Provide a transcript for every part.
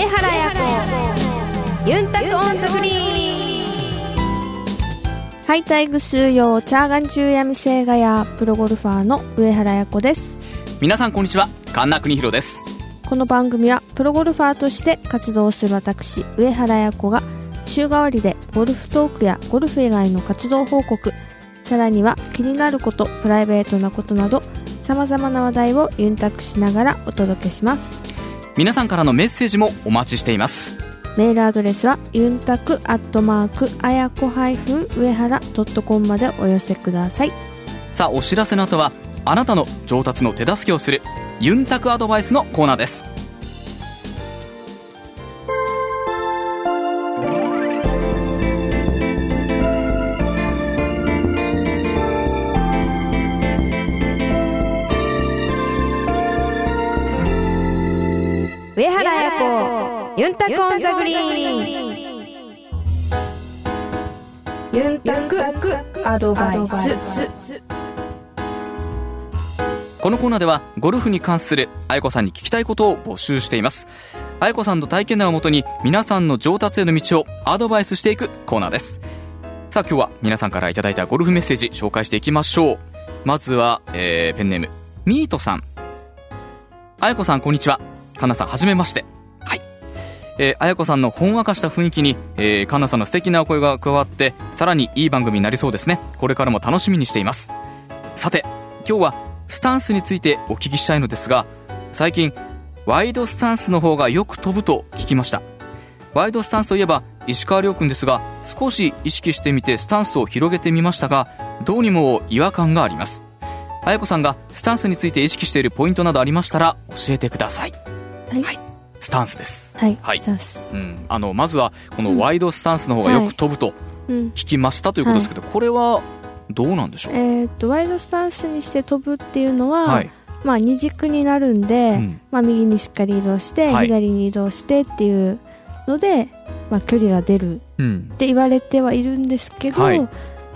上原彩子ユンタクオンザフリーハイタイグ数用チャーガン中闇星ガヤプロゴルファーの上原彩子です。皆さんこんにちは神田邦弘です。この番組はプロゴルファーとして活動する私上原彩子が週替わりでゴルフトークやゴルフ以外の活動報告さらには気になることプライベートなことなどさまざまな話題をユンタクしながらお届けします皆さんからのメッセージもお待ちしています。メールアドレスはユンタクアットマークあやこ上原ドットコムまでお寄せください。さあお知らせの後はあなたの上達の手助けをするユンタクアドバイスのコーナーですユンタクオンザグリーン。ユンタクアドバイス。このコーナーではゴルフに関する愛子さんに聞きたいことを募集しています。愛子さんの体験談をもとに皆さんの上達への道をアドバイスしていくコーナーです。さあ今日は皆さんからいただいたゴルフメッセージ紹介していきましょう。まずは、えー、ペンネームミートさん。愛子さんこんにちは。かなさんはじめまして。えー、あやこさんのほんわかした雰囲気に、えー、かなさんの素敵なお声が加わってさらにいい番組になりそうですね。これからも楽しみにしています。さて今日はスタンスについてお聞きしたいのですが最近ワイドスタンスの方がよく飛ぶと聞きました。ワイドスタンスといえば石川遼君ですが少し意識してみてスタンスを広げてみましたがどうにも違和感があります。綾子さんがスタンスについて意識しているポイントなどありましたら教えてください。はい、はい、スタンスです。はい、はい。スタンス。うん、あのまずはこのワイドスタンスの方がよく飛ぶとうん。聞きましたということですけど、これはどうなんでしょう、えーっとワイドスタンスにして飛ぶっていうのは、はい。まあ二軸になるんで、うん。まあ右にしっかり移動して、はい。左に移動してっていうので、まあ距離が出るうん。って言われてはいるんですけど、はい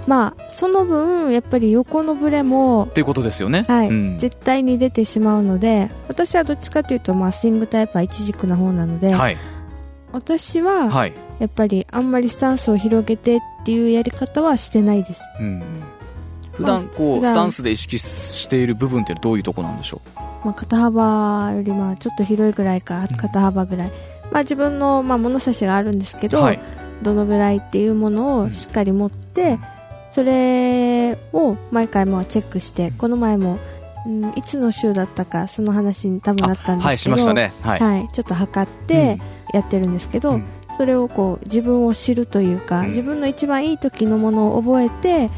まあその分やっぱり横のブレもということですよね、はい、うん。絶対に出てしまうので私はどっちかというと、まあ、スイングタイプは一軸な方なので、はい。私ははい、やっぱりあんまりスタンスを広げてっていうやり方はしてないです。うん、普段こう普段スタンスで意識している部分ってどういうところなんでしょまあ、肩幅よりまあちょっと広いぐらいか肩幅ぐらい、まあ、自分のまあ物差しがあるんですけど、うはい。どのぐらいっていうものをしっかり持って、それを毎回まあチェックしてこの前も、うん、いつの週だったかその話に多分なったんはいですけど、しましたね。はい、はい、ちょっと測ってやってるんですけど、うん。それをこう自分を知るというか、うん。自分の一番いい時のものを覚えて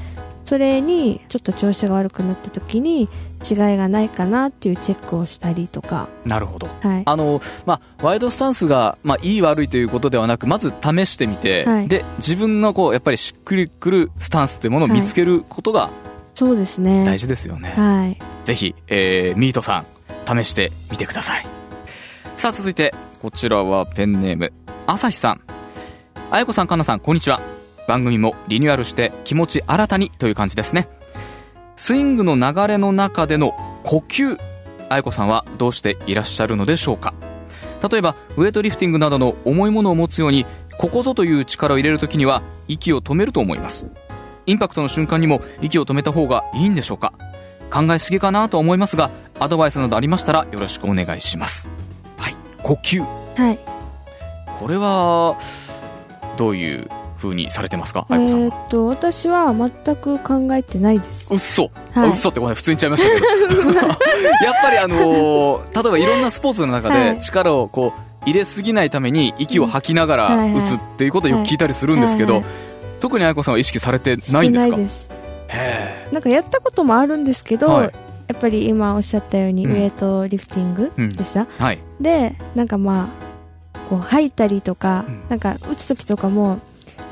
それにちょっと調子が悪くなった時に違いがないかなっていうチェックをしたりとか、なるほど。はい、あの、まあ、ワイドスタンスが、まあ、いい悪いということではなくまず試してみて、はい。で自分のこうやっぱりしっくりくるスタンスというものを見つけることがそうですね。大事ですよね、はい、ぜひ、えーミートさん試してみてください。さあ続いてこちらはペンネーム朝日さん。あやこさんかなさんこんにちは。番組もリニューアルして気持ち新たにという感じですねスイングの流れの中での呼吸あやこさんはどうしていらっしゃるのでしょうか？例えばウェイトリフティングなどの重いものを持つようにここぞという力を入れるときには息を止めると思います。インパクトの瞬間にも息を止めた方がいいんでしょうか？考えすぎかなと思いますがアドバイスなどありましたらよろしくお願いします。はい。呼吸。はい。これはどういう風にされてますか？えーっと私は全く考えてないです。うっそ、あはい。うっそってごめん普通に言っちゃいましたけど。やっぱりあのー例えばいろんなスポーツの中はい。で力をこう入れすぎないために息を吐きながら打つっていうことをよく聞いたりするんですけど、特に愛子さんは意識されてないんですしか？ないですへなんかやったこともあるんですけど、はい。やっぱり今おっしゃったように、うんウエイトリフティングうん。でした、えはい。でなんかまあこう吐いたりとか、うん。なんか打つ時とかも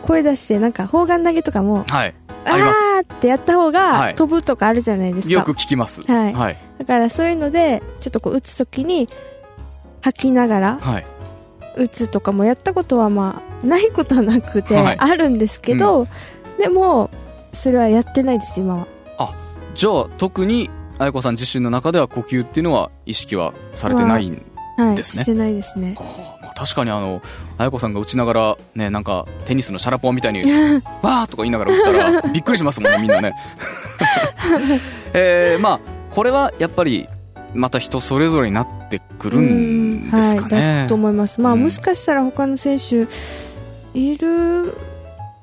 声出してなんか砲丸投げとかもはい。ああってやった方はい。が飛ぶとかあるじゃないですか、よく聞きます。はい。はい。だからそういうのでちょっとこう打つ時に吐きながらはい。打つとかもやったことはまあないことはなくて、はい。あるんですけど、でもそれはやってないです今は。じゃあ特に愛子さん自身の中では呼吸っていうのは意識はされてないんはいですね。してないですね。あーま確かにあの綾子さんが打ちながらねなんかテニスのシャラポンみたいに わーとか言いながら打ったらびっくりしますもんねみんなね。えー、まあこれはやっぱりまた人それぞれになってくるんですかね、はい、だと思います。まあ、うん。もしかしたら他の選手いる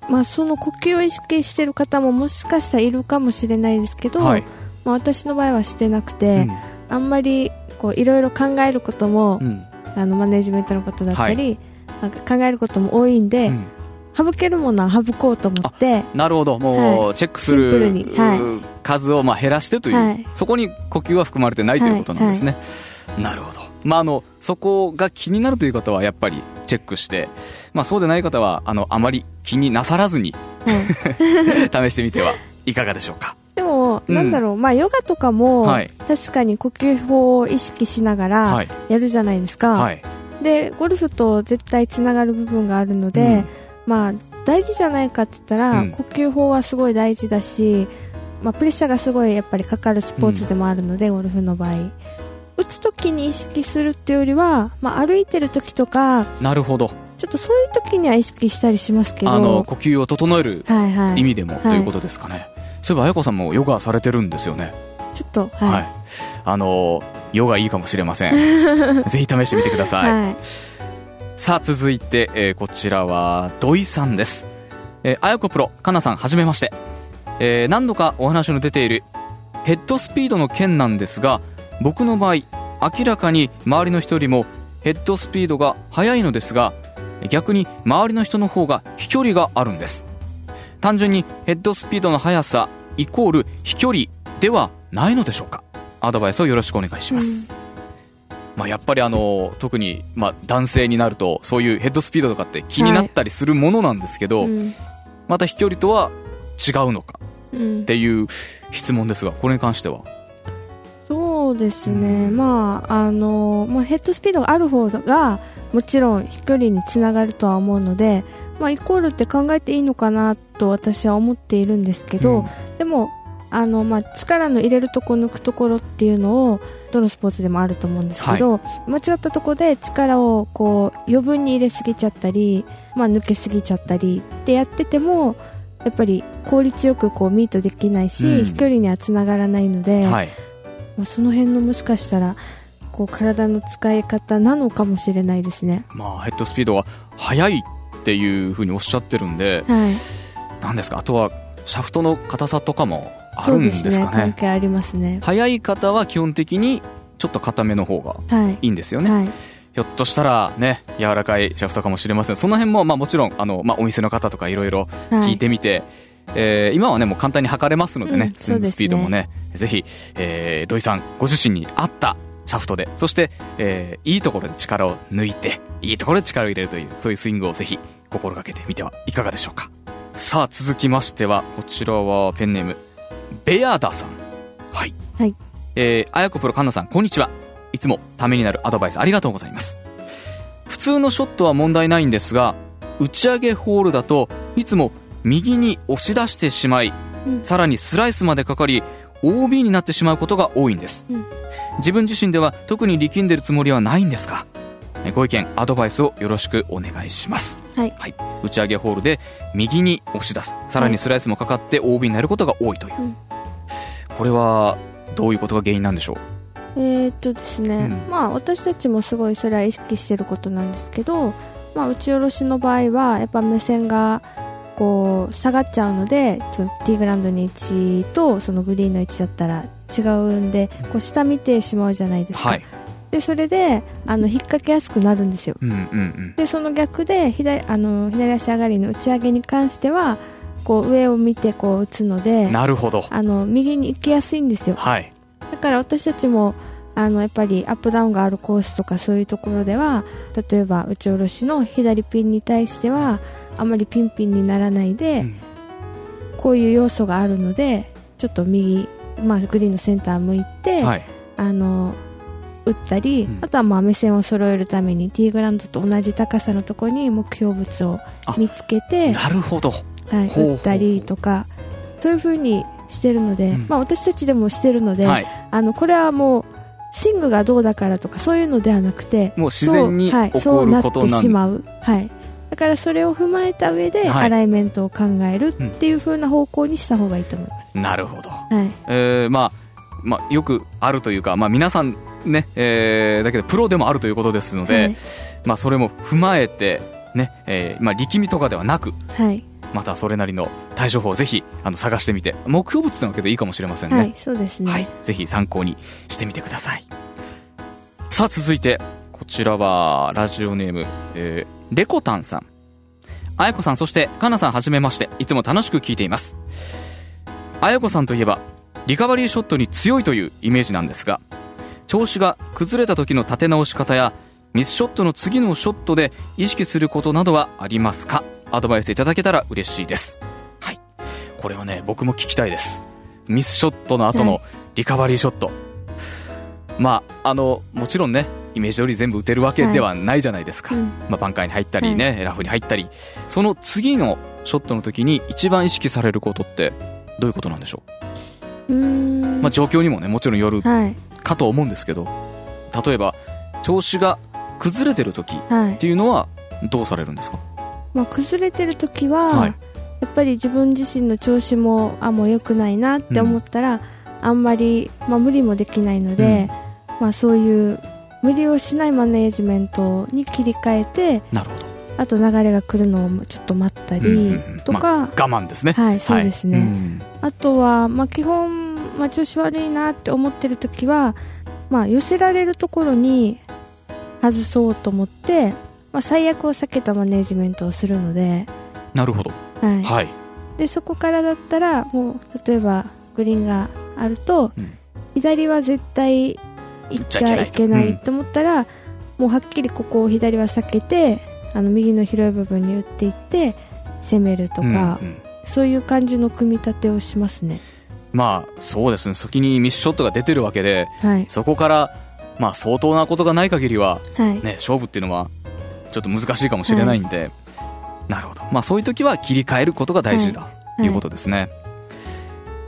まあその呼吸を意識してる方ももしかしたらいるかもしれないですけど、はい、まあ、私の場合はしてなくて、うん。あんまりこういろいろ考えることも、うん。あのマネジメントのことだったり、なんか考えることも多いんで、うん。省けるものは省こうと思ってなるほど。もうチェックするに。はい。数をまあ減らしてという、はい。そこに呼吸は含まれてないということなんですね、なるほど、まあ、あのそこが気になるという方はやっぱりチェックして、まあ、そうでない方はあのあまり気になさらずにはい。試してみてはいかがでしょうか。でも、うん。なんだろう、まあ、ヨガとかも、はい。確かに呼吸法を意識しながはらい。やるじゃないですか、はい。でゴルフと絶対つながる部分があるので、うん。まあ、大事じゃないかって言ったら、うん。呼吸法はすごい大事だし、まあ、プレッシャーがすごいやっぱりかかるスポーツでもあるので、ゴルフの場合。打つ時に意識するっていうよりは、まあ、歩いてる時とかなるほど。ちょっとそういう時には意識したりしますけど。あの呼吸を整えるはいはい、意味でも、はいということですかねそういえば綾子さんもヨガされてるんですよね。ちょっとはい、はい、あのヨガいいかもしれません。ぜひ試してみてください、はい。さあ続いて、えーこちらは土井さんです、えー、あやこプロかなさんはじめまして、えー何度かお話の出ているヘッドスピードの件なんですが僕の場合明らかに周りの人よりもヘッドスピードが速いのですが逆に周りの人の方が飛距離があるんです単純にヘッドスピードの速さイコール飛距離ではないのでしょうか。アドバイスをよろしくお願いします、まあ、やっぱりあの特に、まあ、男性になるとそういうヘッドスピードとかって気になったりするものなんですけど、うん。また飛距離とは違うのかうん。っていう質問ですがこれに関しては。そうですね、まああのまあ、ヘッドスピードがある方がもちろん飛距離につながるとは思うので、まあ、イコールって考えていいのかなと私は思っているんですけど、うん。でもあの、まあ、力の入れるとこ抜くところっていうのをどのスポーツでもあると思うんですけど、間違ったところで力をこう余分に入れすぎちゃったり、まあ、抜けすぎちゃったりってやっててもやっぱり効率よくこうミートできないし、うん。飛距離にはつながらないので、はい。まあその辺のもしかしたらこう体の使い方なのかもしれないですね。まあ、ヘッドスピードが速いっていうふうにおっしゃってるんではい、なんですか？あとはシャフトの硬さとかもあそるうんですかね？関係ありますね。速い。方は基本的にちょっと硬めの方がはい、いいんですよね、はい、ひょっとしたらね柔らかいシャフトかもしれません。その辺も、まあ、もちろんあの、まあ、お店の方とかいろい。ろ聞いてみて、えー今はねもう簡単に測れますのでね、うんスイングスピードもねぜひ、えー土井さんご自身に合ったシャフトで。そして、えーいいところで力を抜いていいところで力を入れるというそういうスイングをぜひ心がけてみてはいかがでしょうか。さあ続きましてはこちらはペンネームベアダさん。はい、はい。えー、あやこプロカンナさんこんにちは。いつもためになるアドバイスありがとうございます。普通のショットは問題ないんですが打ち上げホールだといつも右に押し出してしまい、うん。さらにスライスまでかかり OB になってしまうことが多いんです、うん。自分自身では特に力んでるつもりはないんですがえご意見アドバイスをよろしくお願いします。はい。打ち上げホールで右に押し出す。さらにスライスもかかって OB になることが多いという、うん。これはどういうことが原因なんでしょう？えーっとですね、うん。まあ私たちもすごいそれは意識してることなんですけど、まあ、打ち下ろしの場合はやっぱ目線がこう下がっちゃうのでちょっとティーグラウンドの位置とそのグリーンの位置だったら違うんでこう下見てしまうじゃないですか、はい。でそれであの引っ掛けやすくなるんですよ。うんうんうん。でその逆で左あの左足上がりの打ち上げに関してはこう上を見てこう打つのでなるほど。あの右に行きやすいんですよ。はい。だから私たちもあのやっぱりアップダウンがあるコースとかそういうところでは例えば打ち下ろしの左ピンに対してはあまりピンピンにならないで、うん。こういう要素があるのでちょっと右、まあ、グリーンのセンター向いて、はい。あの打ったり、うん。あとはまあ目線を揃えるためにティーグラウンドと同じ高さのところに目標物を見つけて、なるほど。はい、打ったりとかそういう風にしてるので、うん。まあ、私たちでもしてるので、はい。あのこれはもうスイングがどうだからとかそういうのではなくてもう自然にそうはい、起こそうなってることなんしまう、はい、だからそれを踏まえた上ではい。アライメントを考えるっていう風な方向にした方がいいと思います、なるほど、はい。えーまあまあ、よくあるというか、まあ、皆さんね、えーだけどプロでもあるということですので、はい。まあ、それも踏まえて、ねえーまあ、力みとかではなくはい、またそれなりの対処法をぜひあの探してみて目標物というのけどいいかもしれませんね、はい、そうですね、はい、ぜひ参考にしてみてください。さあ続いてこちらはラジオネーム、えーレコタンさん。あやこさんそしてかなさんはじめまして。いつも楽しく聞いています。あやこさんといえばリカバリーショットに強いというイメージなんですが調子が崩れた時の立て直し方やミスショットの次のショットで意識することなどはありますか？アドバイスいただけたら嬉しいです。はい。これはね僕も聞きたいです。ミスショットの後のはいリカバリーショット、まああのもちろんねイメージ通り全部打てるわけではないじゃないですか、うん。まあ、バンカーに入ったりね、ラフに入ったり。その次のショットの時に一番意識されることってどういうことなんでしょう？まあ、状況にもねもちろんよるはい。かと思うんですけど例えば調子が崩れてる時っはい。ていうのはどうされるんですか？まあ、崩れてる時は、はい。やっぱり自分自身の調子もあもう良くないなって思ったら、あんまり、まあ、無理もできないので、まあ、そういう無理をしないマネージメントに切り替えてなるほど。あと流れが来るのをちょっと待ったりうんうんうん。とか、我慢ですね。はいそうですね。うん。あとは、まあ、基本、まあ、調子悪いなって思ってる時は、まあ、寄せられるところに外そうと思って、まあ、最悪を避けたマネージメントをするので、なるほど。はい。はい。でそこからだったらもう例えばグリーンがあると、うん。左は絶対行っちゃいけな行っちゃいけないいと思ったら、もうはっきりここを左は避けてあの右の広い部分に打っていって攻めるとか、うんうん。そういう感じの組み立てをしますね。まあそうですね。先にミスショットが出てるわけではい。そこからまあ相当なことがない限りははい、ね勝負っていうのはちょっと難しいかもしれないんで、なるほど。まあそういう時は切り替えることが大事だということですね、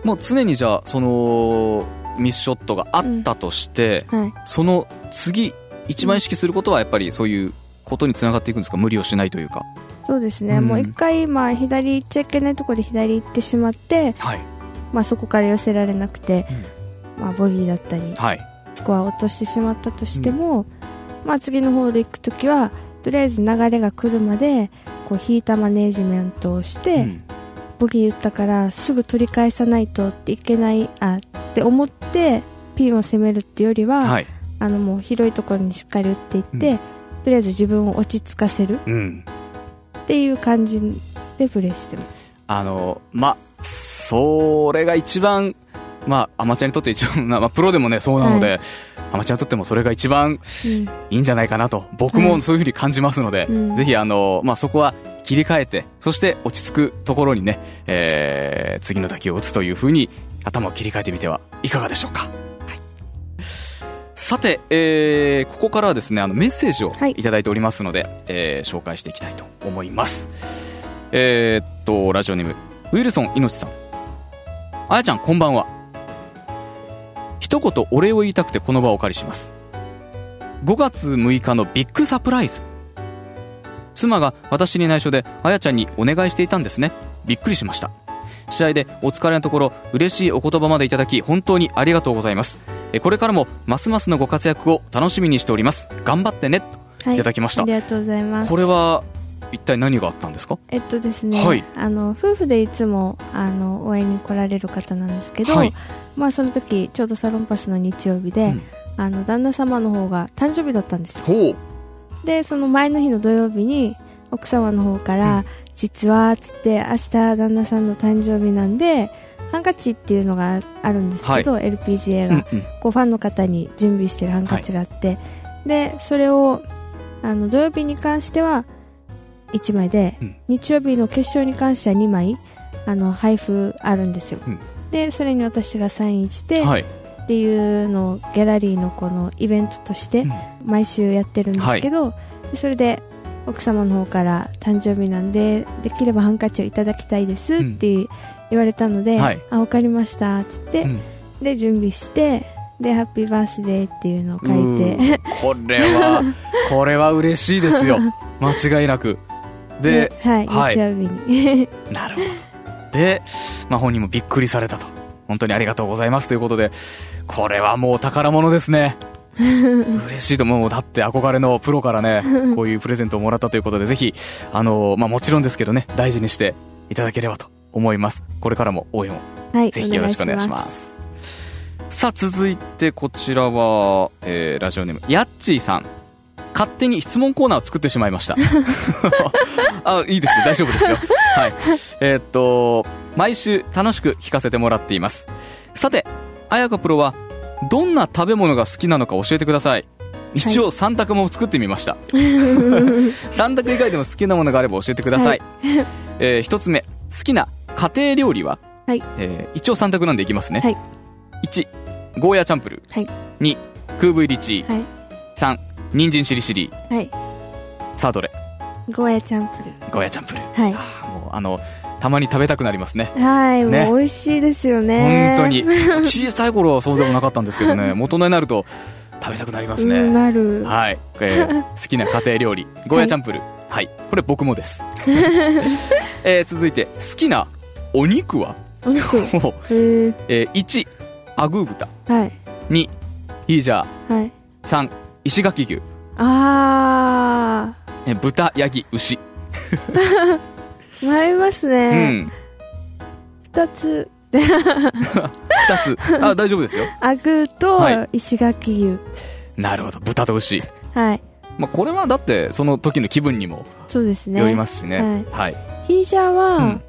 もう常にじゃあそのミスショットがあったとして、はい。その次一番意識することはやっぱりそういうことにつながっていくんですか？無理をしないというか。そうですね、うん。もう一回、まあ、左行っちゃいけないところで左行ってしまって、はい。まあ、そこから寄せられなくて、まあ、ボギーだったりはい。スコアを落としてしまったとしても、まあ、次のホール行くときはとりあえず流れが来るまでこう引いたマネージメントをして、うんボギー打ったからすぐ取り返さないといけないあって思ってピンを攻めるっていうよりは、はい。あのもう広いところにしっかり打っていって、うん。とりあえず自分を落ち着かせる。うん。っていう感じでプレーしてます。あのまあそれが一番まあアマチュアにとって一番 まあプロでもねそうなので、はアマチュアにとってもそれが一番うん。いいんじゃないかなと僕もそういうふうに感じますので、うん。ぜひあの、まあ、そこは切り替えてそして落ち着くところにね、えー次の打球を打つというふうに頭を切り替えてみてはいかがでしょうか、はい、さて、えーここからはですねあのメッセージをはい。いただいておりますので、えー紹介していきたいと思います。えーっとラジオネームウィルソンいのちさん。あやちゃんこんばんは一言お礼を言いたくてこの場をお借りします。5月6日のビッグサプライズ。妻が私に内緒であやちゃんにお願いしていたんですね。びっくりしました。試合でお疲れのところ嬉しいお言葉までいただき本当にありがとうございます。えこれからもますますのご活躍を楽しみにしております。頑張ってねはいただきました。ありがとうございます。これは一体何があったんですか？えっとですね、はい。あの夫婦でいつもあの応援に来られる方なんですけど、はいまあ、その時ちょうどサロンパスの日曜日で、うん。あの旦那様の方が誕生日だったんですよ。でその前の日の土曜日に奥様の方から、うん。実はつって明日旦那さんの誕生日なんでハンカチっていうのがあるんですけど、LPGA が、うんうん。こうファンの方に準備してるハンカチがあって、でそれをあの土曜日に関しては1枚で、うん。日曜日の決勝に関しては2枚あの配布あるんですよ、うんでそれに私がサインして、はいっていうのをギャラリーのこのイベントとしてうん毎週やってるんですけど、でそれで奥様の方から誕生日なんでできればハンカチをいただきたいですって言われたので、はいあ分かりましたっつって、うんで準備してで、ハッピーバースデーっていうのを書いて。これは、これは嬉しいですよ。間違いなく。で、はい、はい日曜日に。なるほど。で、まあ、本人もびっくりされたと。本当にありがとうございますということで、これはもう宝物ですね。嬉しいと思う。だって憧れのプロからね、こういうプレゼントをもらったということで、ぜひ、あの、まあ、もちろんですけどね、大事にしていただければと思います。これからも応援をはい、ぜひよろしくお願いします。さあ、続いてこちらは、えーラジオネーム、やっちーさん。勝手に質問コーナーを作ってしまいました。あ、いいですよ。大丈夫ですよ。はい。えーっと、毎週楽しく聞かせてもらっています。さて、あやかプロは、どんな食べ物が好きなのか教えてください。一応3択も作ってみました。3択以外でも好きなものがあれば教えてください。えー一つ目、好きな家庭料理は？はいえー一応3択なんでいきますね。はい1、ゴーヤチャンプルー。はい2、クーブイリチー。はい。3、人参しりしり。はい。さあどれ？ゴーヤチャンプルゴーヤチャンプルー。はいあーもうあの、たまに食べたくなりますね。ー。はい、ねもう美味しいですよね。本当に。小さい頃はそうでもなかったんですけどね、大人になると食べたくなりますね。うん、なる。はい、えー 好きな家庭料理ゴーヤチャンプルーはい、これ僕もです、えー続いて好きなお肉は？お肉。へーえー1アグー豚はい。2ヒージャーはい。3石垣牛。あえー豚ヤギ牛。ー、迷いますうね。ん。二つ。2つ。あ大丈夫ですよ。アグとはい。石垣牛。なるほど。豚と牛。はい。まあ、これはだってその時の気分にもそうですね。よりますしね。はい、ヒージャーは、うん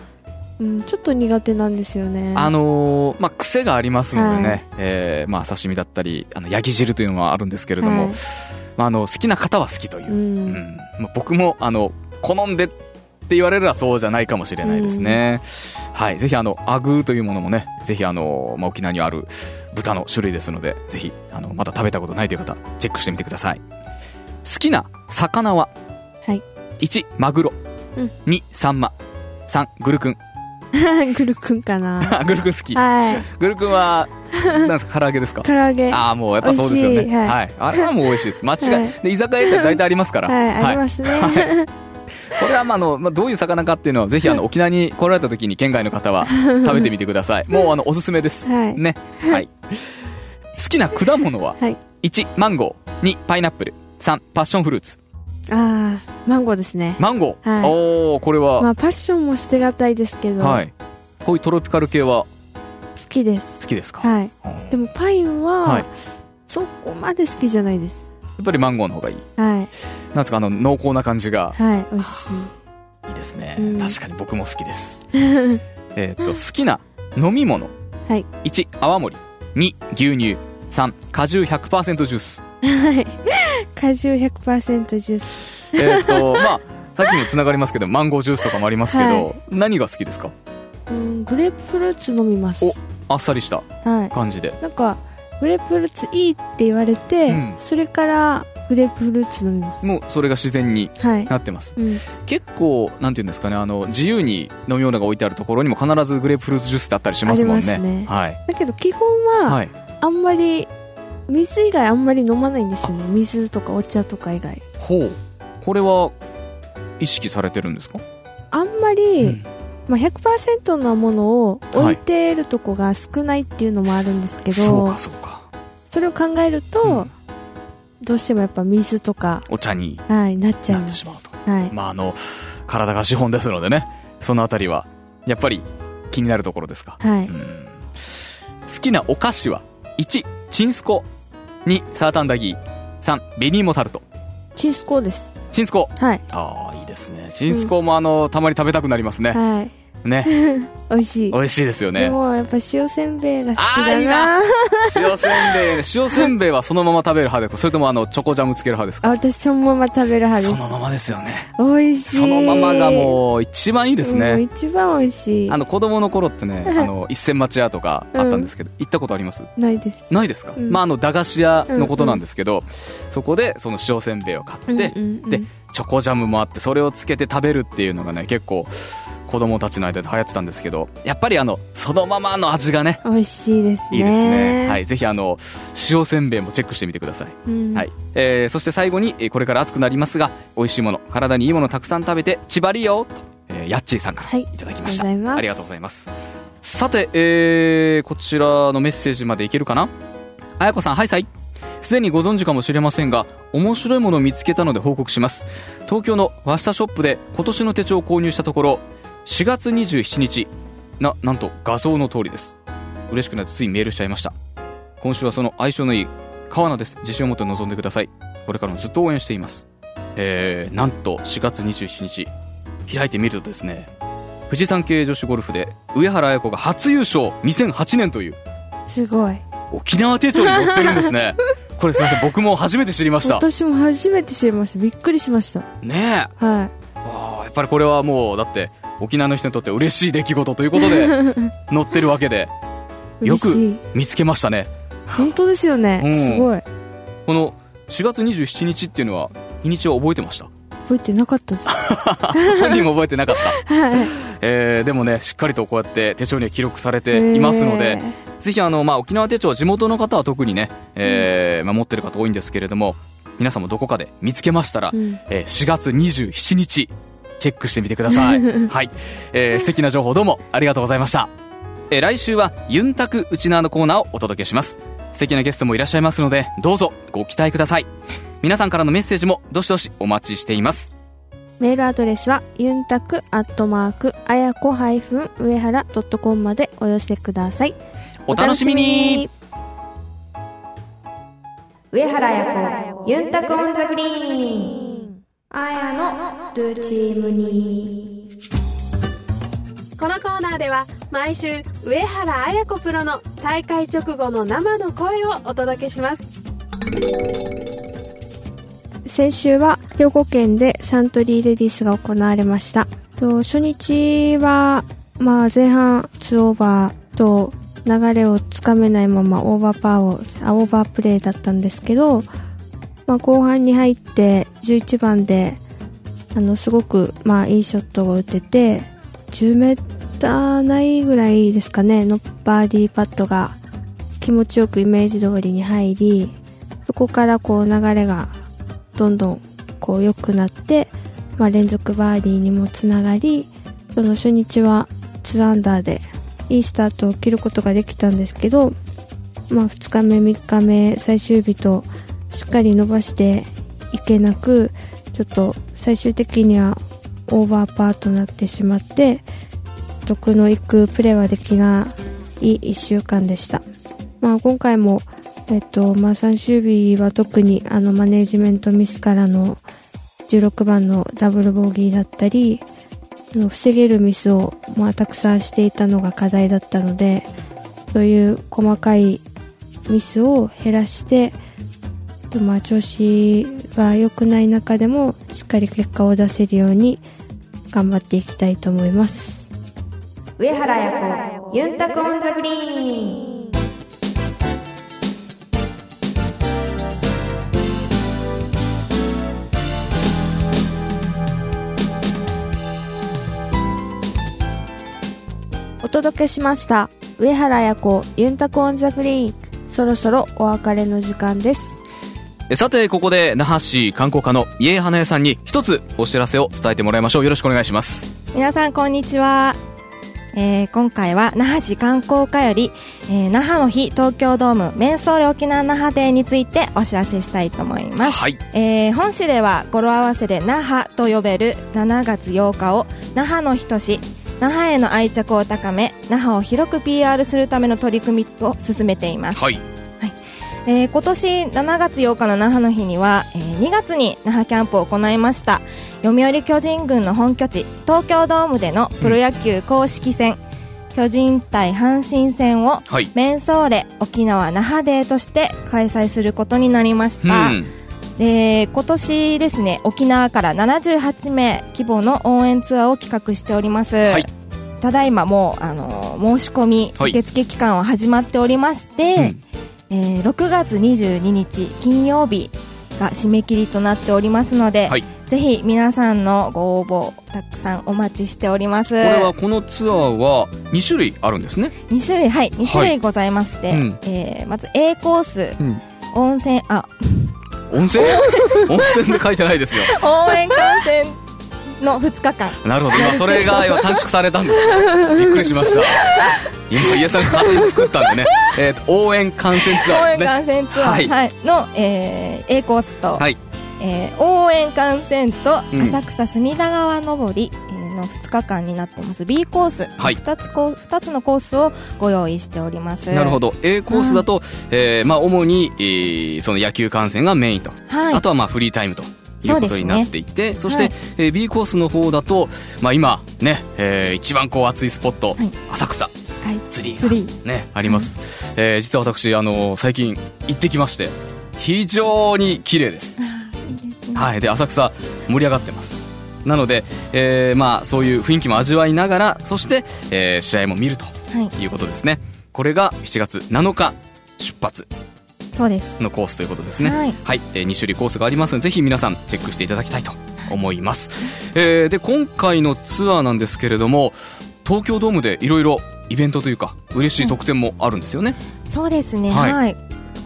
うん、ちょっと苦手なんですよね。あのーまあ、癖がありますのでね、はい。えーまあ、刺身だったりあのヤギ汁というのはあるんですけれども、はい。まあ、あの好きな方は好きという、ううん。ん。まあ、僕もあの好んでって言われればそうじゃないかもしれないですね、はい、ぜひあのアグーというものもねぜひあの、まあ、沖縄にある豚の種類ですのでぜひあのまだ食べたことないという方チェックしてみてください。好きな魚は、はい。1マグロ、うん。2サンマ。3グルクン グルくんかな。あ グルクン好き。はい。グルクンはなんですか唐揚げですか？唐揚げ。ああもうやっぱそうですよね。はい。はい、あれはもう美味しいです。間違い、はい。で居酒屋行ったら大体ありますから。はい、ありますね。これはまああの、まあ、どういう魚かっていうのはぜひあの沖縄に来られた時に県外の方は食べてみてください。もうあのおすすめです、はい。ね。はい。好きな果物は？はい。1マンゴー。2パイナップル。3パッションフルーツああ、マンゴーですね。マンゴー、はい。おおこれは、まあ、パッションも捨てがたいですけど、はい。こういうトロピカル系は？好きです。好きですか、はい。うん。でも、パインは、はい。そこまで好きじゃないです。やっぱりマンゴーの方がいい。はい。なんですか？あの濃厚な感じが。はい、美味しい。いですね、うん。確かに僕も好きです。い。えーっと好きな飲み物。はい。1泡盛。2牛乳。3果汁100%ジュースはい。果汁100%ジュース。えーっとまあさっきにもつながりますけどマンゴージュースとかもありますけど、はい何が好きですか？うん、グレープフルーツ飲みます。あっさりしたは感じでい。なんか、グレープフルーツいいって言われて、うんそれからグレープフルーツ飲みます。もうそれが自然にはい。なってますうん。結構なんていうんですかねあの自由に飲み物が置いてあるところにも必ずグレープフルーツジュースってあったりしますもんねありますねはいだけど基本は、はいあんまり、水以外あんまり飲まないんですよね。水とかお茶とか以外。ほう。これは意識されてるんですか？あんまり、うん。まあ、100%のものを置いているとこが少ないっていうのもあるんですけど、そうかそうか。それを考えると、うん。どうしてもやっぱ水とか、お茶にはい、なっちゃいなっます。てしまうと。はい。まああの体が資本ですのでね。そのあたりはやっぱり気になるところですか？はい。うん。好きなお菓子は？1チンスコ2サータンダギー3ベニーモタルトチンスコーです。チンスコはい。ああいいですねチンスコもあの、たまに食べたくなりますねはい。ね。美味しい。美味しいですよでねもやっぱ塩せんべいが好きだな。塩せんべい塩せんべいはそのまま食べる派ですか？それともあのチョコジャムつける派ですあか？私そのまま食べる派です。そのままですよね。美味しい。そのままがもう一番いいですね。一番美味しい。あの子供の頃ってねあの一銭町屋とかあったんですけど、行ったことあります？ないです。ないですか、うん。まああの駄菓子屋のことなんですけど、そこでその塩せんべいを買って、うんうんうん。でチョコジャムもあってそれをつけて食べるっていうのがね結構子供たちの間で流行ってたんですけどやっぱりあのそのままの味がね美味しいですね。いいですね、はい、ぜひあの塩せんべいもチェックしてみてください、うん。はい。えーそして最後にえーこれから暑くなりますが美味しいもの体にいいものたくさん食べて千葉りよと、えーヤッチーさんからはい。いただきました、ありがとうございます。ありがとうございます。さて、えーこちらのメッセージまでいけるかな？あやこさんはいさい。すでにご存知かもしれませんが面白いものを見つけたので報告します。東京の和下ショップで今年の手帳を購入したところ4月27日。ななんと画像の通りです。嬉しくなってついメールしちゃいました。今週はその相性のいい川名です。自信を持って臨んでください。これからもずっと応援しています。えー、なんと4月27日。開いてみるとですね富士山系女子ゴルフで上原綾子が初優勝。2008年という。すごい。沖縄手帳に載ってるんですね。これすいません。僕も初めて知りました。私も初めて知りました。びっくりしました。ねえ。はあーやっぱりこれはもうだって沖縄の人にとって嬉しい出来事ということで 載ってるわけでいよく見つけましたね。本当ですよね、うん。すごい。この4月27日っていうのは日にちは覚えてました？覚えてなかったです。本人も覚えてなかった、はい。えーでもねしっかりとこうやって手帳には記録されていますので、ぜひあの、まあ、沖縄手帳地元の方は特にね、えーまあ、持ってる方多いんですけれども皆さんもどこかで見つけましたら、うん。えー4月27日チェックしてみてください。はい、えー素敵な情報どうもありがとうございました、えー来週はユンタクウチナーのコーナーをお届けします。素敵なゲストもいらっしゃいますのでどうぞご期待ください。皆さんからのメッセージもどしどしお待ちしています。メールアドレスはユンタクアットマークあやこ上原 .com までお寄せください。お楽しみに。上原彩子ユンタクオンザグリーンあやのルチームに。このコーナーでは毎週上原綾子プロの大会直後の生の声をお届けします。先週は兵庫県でサントリーレディスが行われました。と初日は、まあ、前半2オーバーと流れをつかめないままオーバーパーをあオーバープレーだったんですけど、まあ、後半に入って11番であのすごく、まあ、いいショットを打てて10メーターないぐらいですかねのバーディーパットが気持ちよくイメージ通りに入りそこからこう流れがどんどんこう良くなって、まあ、連続バーディーにもつながりその初日は2アンダーでいいスタートを切ることができたんですけど、まあ、2日目3日目最終日としっかり伸ばしていけなくちょっと最終的にはオーバーパーとなってしまって得のいくプレーはできない1週間でした、まあ、今回もえっとまあ、最終日は特にあのマネージメントミスからの16番のダブルボギーだったり防げるミスを、まあ、たくさんしていたのが課題だったのでそういう細かいミスを減らして、まあ、調子が良くない中でもしっかり結果を出せるように頑張っていきたいと思います。上原彩子ユンタクオンザグリーン。お届けしました。上原彩子ユンタク on the green。そろそろお別れの時間です。えさてここで那覇市観光課の家花屋さんに一つお知らせを伝えてもらいましょう。よろしくお願いします。皆さんこんにちは、えー今回は那覇市観光課より、えー那覇の日東京ドームメンソーレ沖縄那覇デーについてお知らせしたいと思います、はい。えー本市では語呂合わせで那覇と呼べる7月8日を那覇の日とし那覇への愛着を高め那覇を広く PR するための取り組みを進めています。はいえー今年7月8日の那覇の日には、えー2月に那覇キャンプを行いました。読売巨人軍の本拠地東京ドームでのプロ野球公式戦、巨人対阪神戦をはい。メンソーレ沖縄那覇デーとして開催することになりましうた、ん。で今年ですね沖縄から78名規模の応援ツアーを企画しております、はい。ただいまもうあの申し込みはい。受付期間は始まっておりまして、うんえー6月22日金曜日が締め切りとなっておりますので、はい。ぜひ皆さんのご応募たくさんお待ちしております。これはこのツアーは2種類あるんですね。2種類はい。2種類ございまして、うん。えーまず A コース、うん。温泉あ。温泉？温泉で書いてないですよ。応援観戦の2日間。なるほど。今それが今短縮されたんですね。びっくりしました。今家さんが勝手に作ったんでね、えーと応援観戦ツア応援ーですね。観戦ツアー、はい。はい。の、えー A コースと、はい。えー応援観戦とうん。浅草隅田川上り、えーの2日間になってます。B コース、はい。2, つこ2つのコースをご用意しております。なるほど。A コースだと、えーまあ、主に、えーその野球観戦がメインと、はい。あとはまあフリータイムということになっていてそ,、して、はい。えー B コースの方だと、まあ、今ね、えー一番こう熱いスポット、はい。浅草。スカイツリー。ね、あります、えー実は私あの最近行ってきまして非常に綺麗です、いいですね。はい、で浅草盛り上がってます。なので、えーまあ、そういう雰囲気も味わいながらそして、えー試合も見るとはい。いうことですね。これが7月7日出発のコースということですね。はい。えー2種類コースがありますのでぜひ皆さんチェックしていただきたいと思います、えーで今回のツアーなんですけれども東京ドームでいろいろイベントというか嬉しい特典もあるんですよね、そうですね。ははい。い、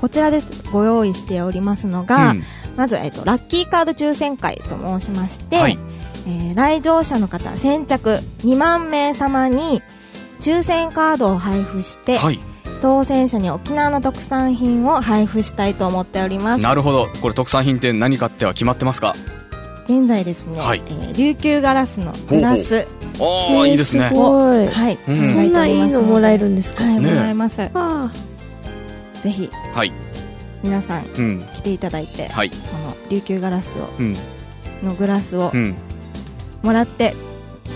こちらでご用意しておりますのが、うん。まず、えっと、ラッキーカード抽選会と申しまして、はい。えー来場者の方先着2万名様に抽選カードを配布して、はい当選者に沖縄の特産品を配布したいと思っております。なるほど。これ特産品って何かっては決まってますか？現在ですね、はい。えー琉球ガラスのグラス。おーいいですね。すごい。はい、うんそんないいのもらえるんですか？はい、ねもらえます。あぜひはい。皆さんうん。来ていただいて、はい。この琉球ガラスをうん。のグラスをうん。もらって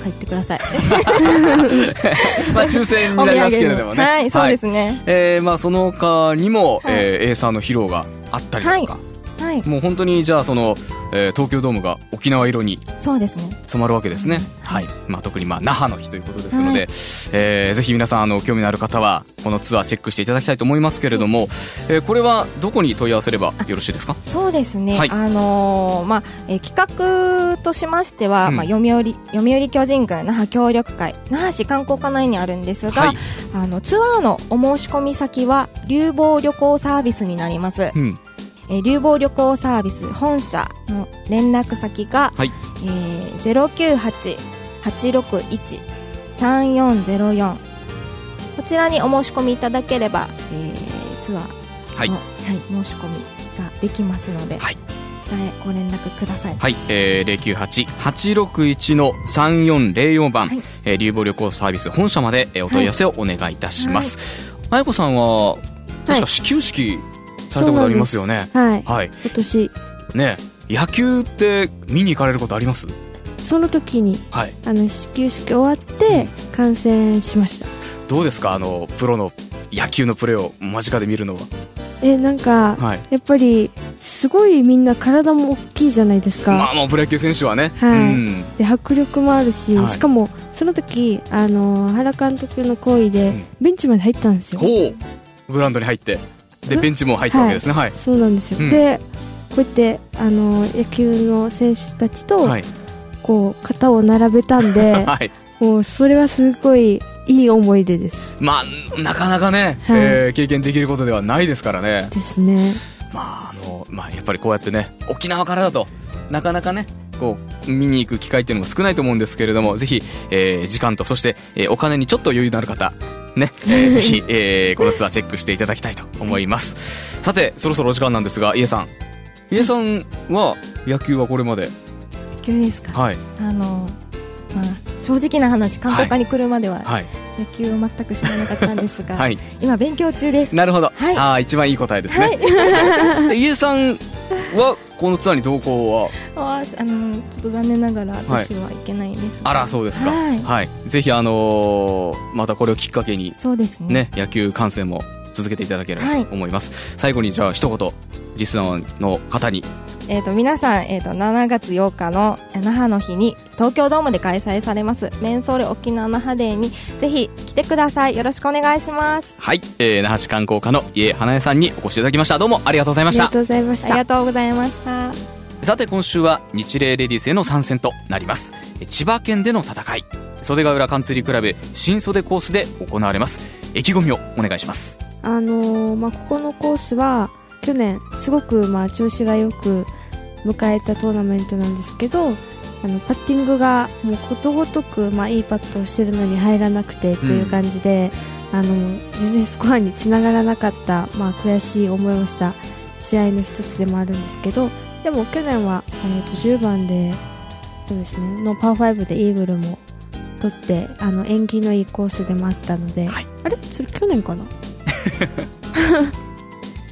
帰ってください。まあ抽選になりますけれ産どもね。にはいそうですね。えーまあその他にも、はいえーエーサーの披露があったりだとか、はいもう本当にじゃあその、えー東京ドームが沖縄色にそうですね。染まるわけですね。すはい、まあ、特にまあ那覇の日ということですので、えーぜひ皆さんあの興味のある方はこのツアーチェックしていただきたいと思いますけれども、えーこれはどこに問い合わせればよろしいですか？そうですね、はい。あのーまあ、えー企画としましては、うん。まあ、読売読売巨人軍那覇協力会那覇市観光課内にあるんですが、はい。あのツアーのお申し込み先は流房旅行サービスになります、うんえー流房旅行サービス本社の連絡先が、はい。えー、098-861-3404こちらにお申し込みいただければ、えーツアーはい。の、はい、申し込みができますので、はい。こちらへご連絡ください。はい、えー、098-861の3404番、はい。えー、流房旅行サービス本社まで、えーお問い合わせをお願いいたします。あやこさんは、確か始球式されたことありますよね。はい。はい。今年、ね野球って見に行かれることあります？その時に、はい。あの、始球式終わって、観戦しました。どうですか？あの、プロの野球のプレーを間近で見るのは。え、なんか、はい。やっぱり、すごいみんな体も大きいじゃないですか。まあもうプロ野球選手はね。はいうん。で迫力もあるし、はいしかもその時あの原監督の行為で、うんベンチまで入ったんですよほうグラウンドに入って、で、うんベンチも入ったわけですね。はい。そうなんですよ、うんでこうやってあの野球の選手たちと、はい。こう肩を並べたんで はい。もうそれはすごいいい思い出ですまあ、なかなかね、はいえー経験できることではないですからね。ですねまあ、あの、まあ、やっぱりこうやってね、沖縄からだと、なかなかね、こう、見に行く機会っていうのも少ないと思うんですけれども、ぜひ、えー時間と、そして、えーお金にちょっと余裕のある方、ね、えー ぜひ、えーこのツアーチェックしていただきたいと思います。さて、そろそろお時間なんですが、家さん。家さんは、野球はこれまで、野球ですか、はい、あのまあ、正直な話観光課に来るまでははい、野球を全く知らなかったんですが、はい。今勉強中ですなるほど。はいああ、一番いい答えですね。で家さんは、このツアーに同行は、あーあのちょっと残念ながら私は行けないんですが、あら、そうですか。はいはい。ぜひ、あのーまたこれをきっかけに、そうですねね、野球観戦も続けていただければはいと思います。最後に、じゃあ、一言、リスナーの方に、えー、と皆さん、えー、と7月8日の那覇の日に東京ドームで開催されますメンソーレ沖縄那覇デーにぜひ来てください。よろしくお願いします。はい、えー、那覇市観光課の家花江さんにお越しいただきました。どうもありがとうございました。ありが。とうございました。ありがとうございました。さて今週は日霊レディスへの参戦となります。千葉県での戦い。袖ヶ浦カンツリークラブ新袖コースで行われます。意気込みをお願いします。あのーまあ、ここのコースは去年すごくまあ調子がよく迎えたトーナメントなんですけどあのパッティングがもうことごとく、まあ、いいパットをしてるのに入らなくてという感じで、あの全然スコアにつながらなかった、まあ、悔しい思いをした試合の一つでもあるんですけどでも去年はあの10番でそうです、ね、のパー5でイーグルも取ってあの縁起のいいコースでもあったので、はい。あれ？それ去年かな？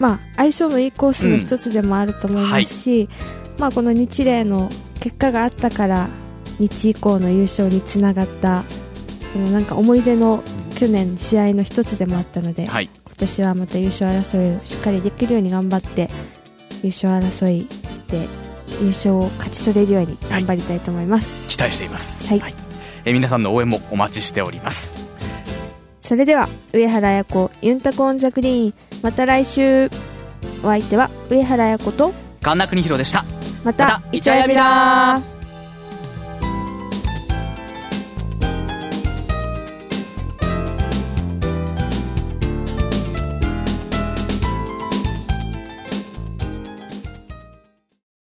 まあ相性のいいコースの一つでもあると思いますし、まあこの日霊の結果があったから日以降の優勝につながったそのなんか思い出の去年試合の一つでもあったので、はい。今年はまた優勝争いをしっかりできるように頑張って優勝争いで優勝を勝ち取れるように頑張りたいと思います、期待しています、はい。え皆さんの応援もお待ちしておりますそれでは上原彩子ユンタコオンザグリーン。また来週。お相手は上原彩子と神田邦弘でした。またイチャヤミラー